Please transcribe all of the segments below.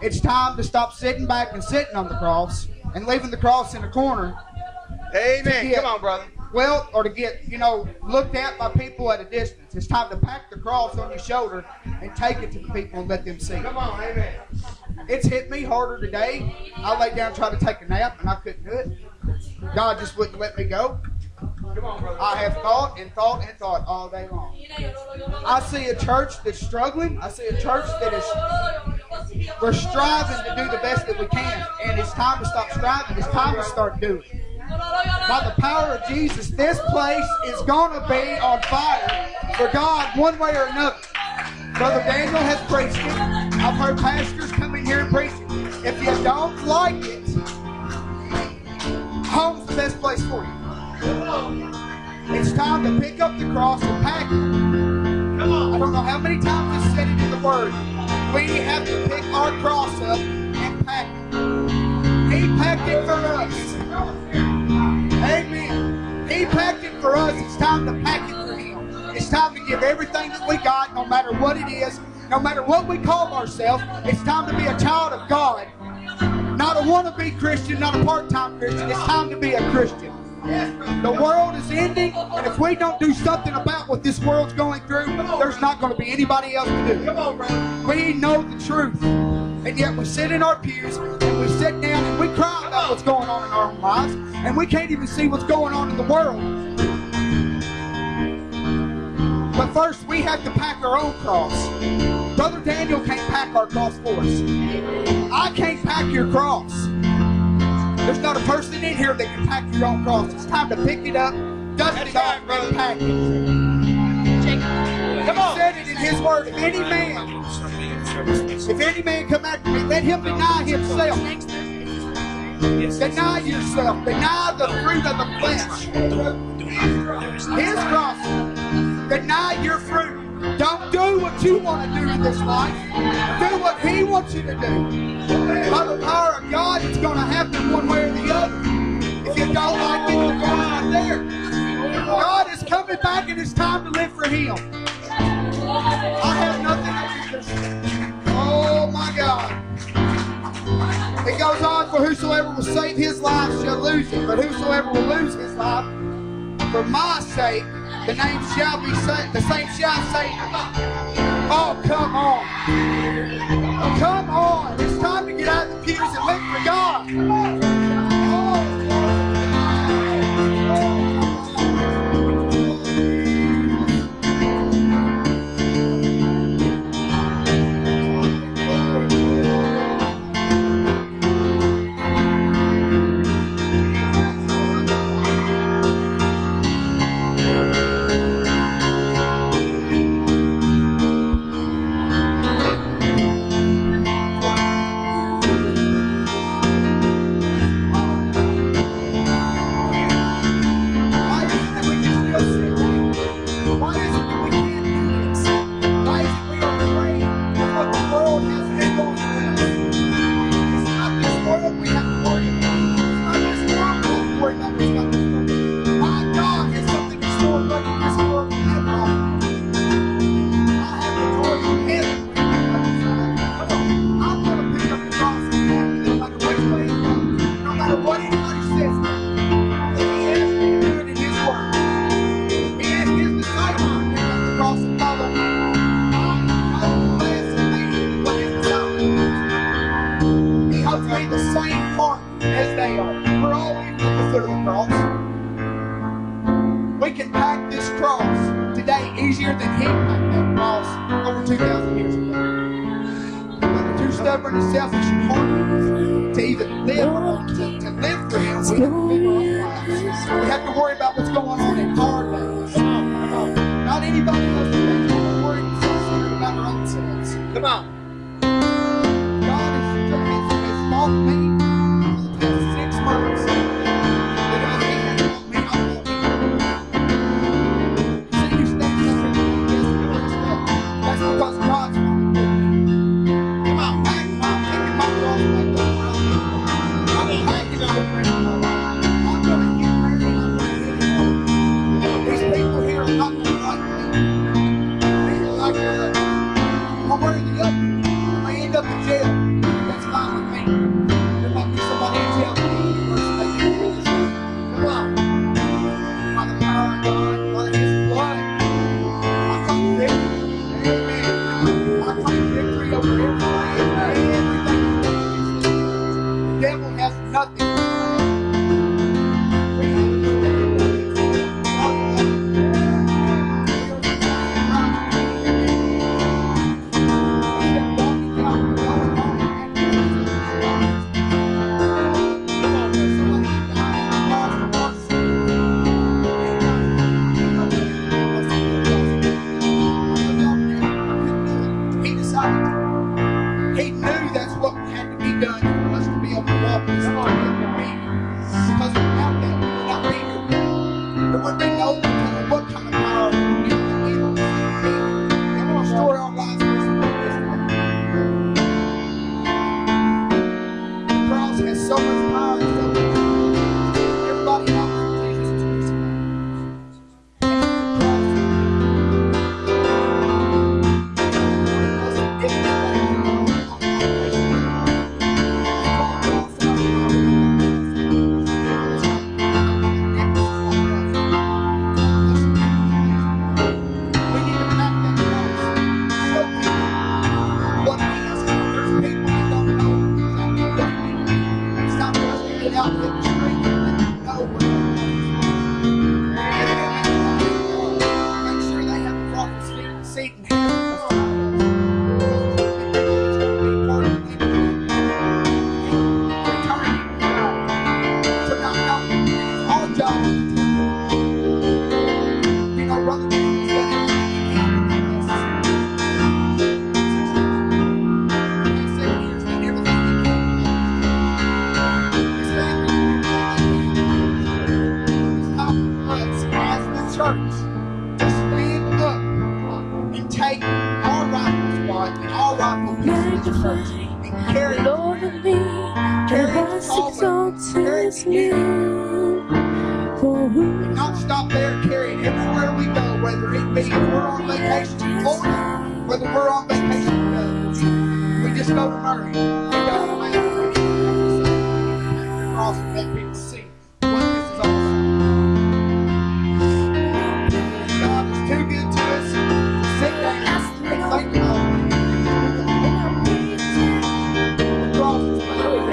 It's time to stop sitting back and sitting on the cross and leaving the cross in a corner. Amen. Yeah. Come on, brother. Well, or to get, you know, looked at by people at a distance. It's time to pack the cross on your shoulder and take it to the people and let them see. Come on, amen. It's hit me harder today. I laid down and tried to take a nap and I couldn't do it. God just wouldn't let me go. Come on, brother. I have thought and thought and thought all day long. I see a church that's struggling. I see a church that is we're striving to do the best that we can, and it's time to stop striving. It's time to start doing. By the power of Jesus, this place is going to be on fire for God one way or another. Brother Daniel has preached it. I've heard pastors come in here and preach it. If you don't like it, home's the best place for you. It's time to pick up the cross and pack it. I don't know how many times I've said it in the Word. We have to pick our cross up and pack it. He packed it for us. Amen. He packed it for us. It's time to pack it for Him. It's time to give everything that we got, no matter what it is, no matter what we call ourselves. It's time to be a child of God. Not a wannabe Christian, not a part time Christian. It's time to be a Christian. The world is ending, and if we don't do something about what this world's going through, there's not going to be anybody else to do. Come on. We know the truth. And yet we sit in our pews and we sit down and we cry about what's going on in our own lives. And we can't even see what's going on in the world. But first, we have to pack our own cross. Brother Daniel can't pack our cross for us. I can't pack your cross. There's not a person in here that can pack your own cross. It's time to pick it up, dust That's it off, right, brother. and pack it. Come He on. said it in his word. If any man, if any man come after me, let him deny himself. Deny yourself. Deny the fruit of the flesh. His cross. Deny your fruit. Don't do what you want to do in this life. Do what He wants you to do. By the power of God, it's going to happen one way or the other. If you don't like it, the God's not there. God is coming back, and it's time to live for Him. I have nothing to say. Oh my God. It goes on, for whosoever will save his life shall lose it, but whosoever will lose his life for my sake, the name shall be saved, the same shall it. Oh, come on. Come on. It's time to get out of the pews and live for God. Sin? To be the same part as they are. We're all equal at the foot of the cross. We can pack this cross today easier than He packed that cross over 2,000 years ago. But we're too stubborn and selfish and hard to even live to, to live for Him. We have to live our lives. We have to worry about what's going on in our on. Not anybody days. We're worried and concerned about our own selves. Come on. you up. I end up in jail. That's fine with me. There might be somebody in jail you Come on. By the power of God, by his blood. I come victory. Amen. I come victory over. Everything. The devil has nothing. magnified. Lord of me, and has exalted his name. For who? Not stop there, carry it everywhere we go, whether it be we're on vacation in Florida, whether we're on vacation in We just go to Murray.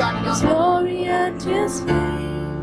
His glory and His fame.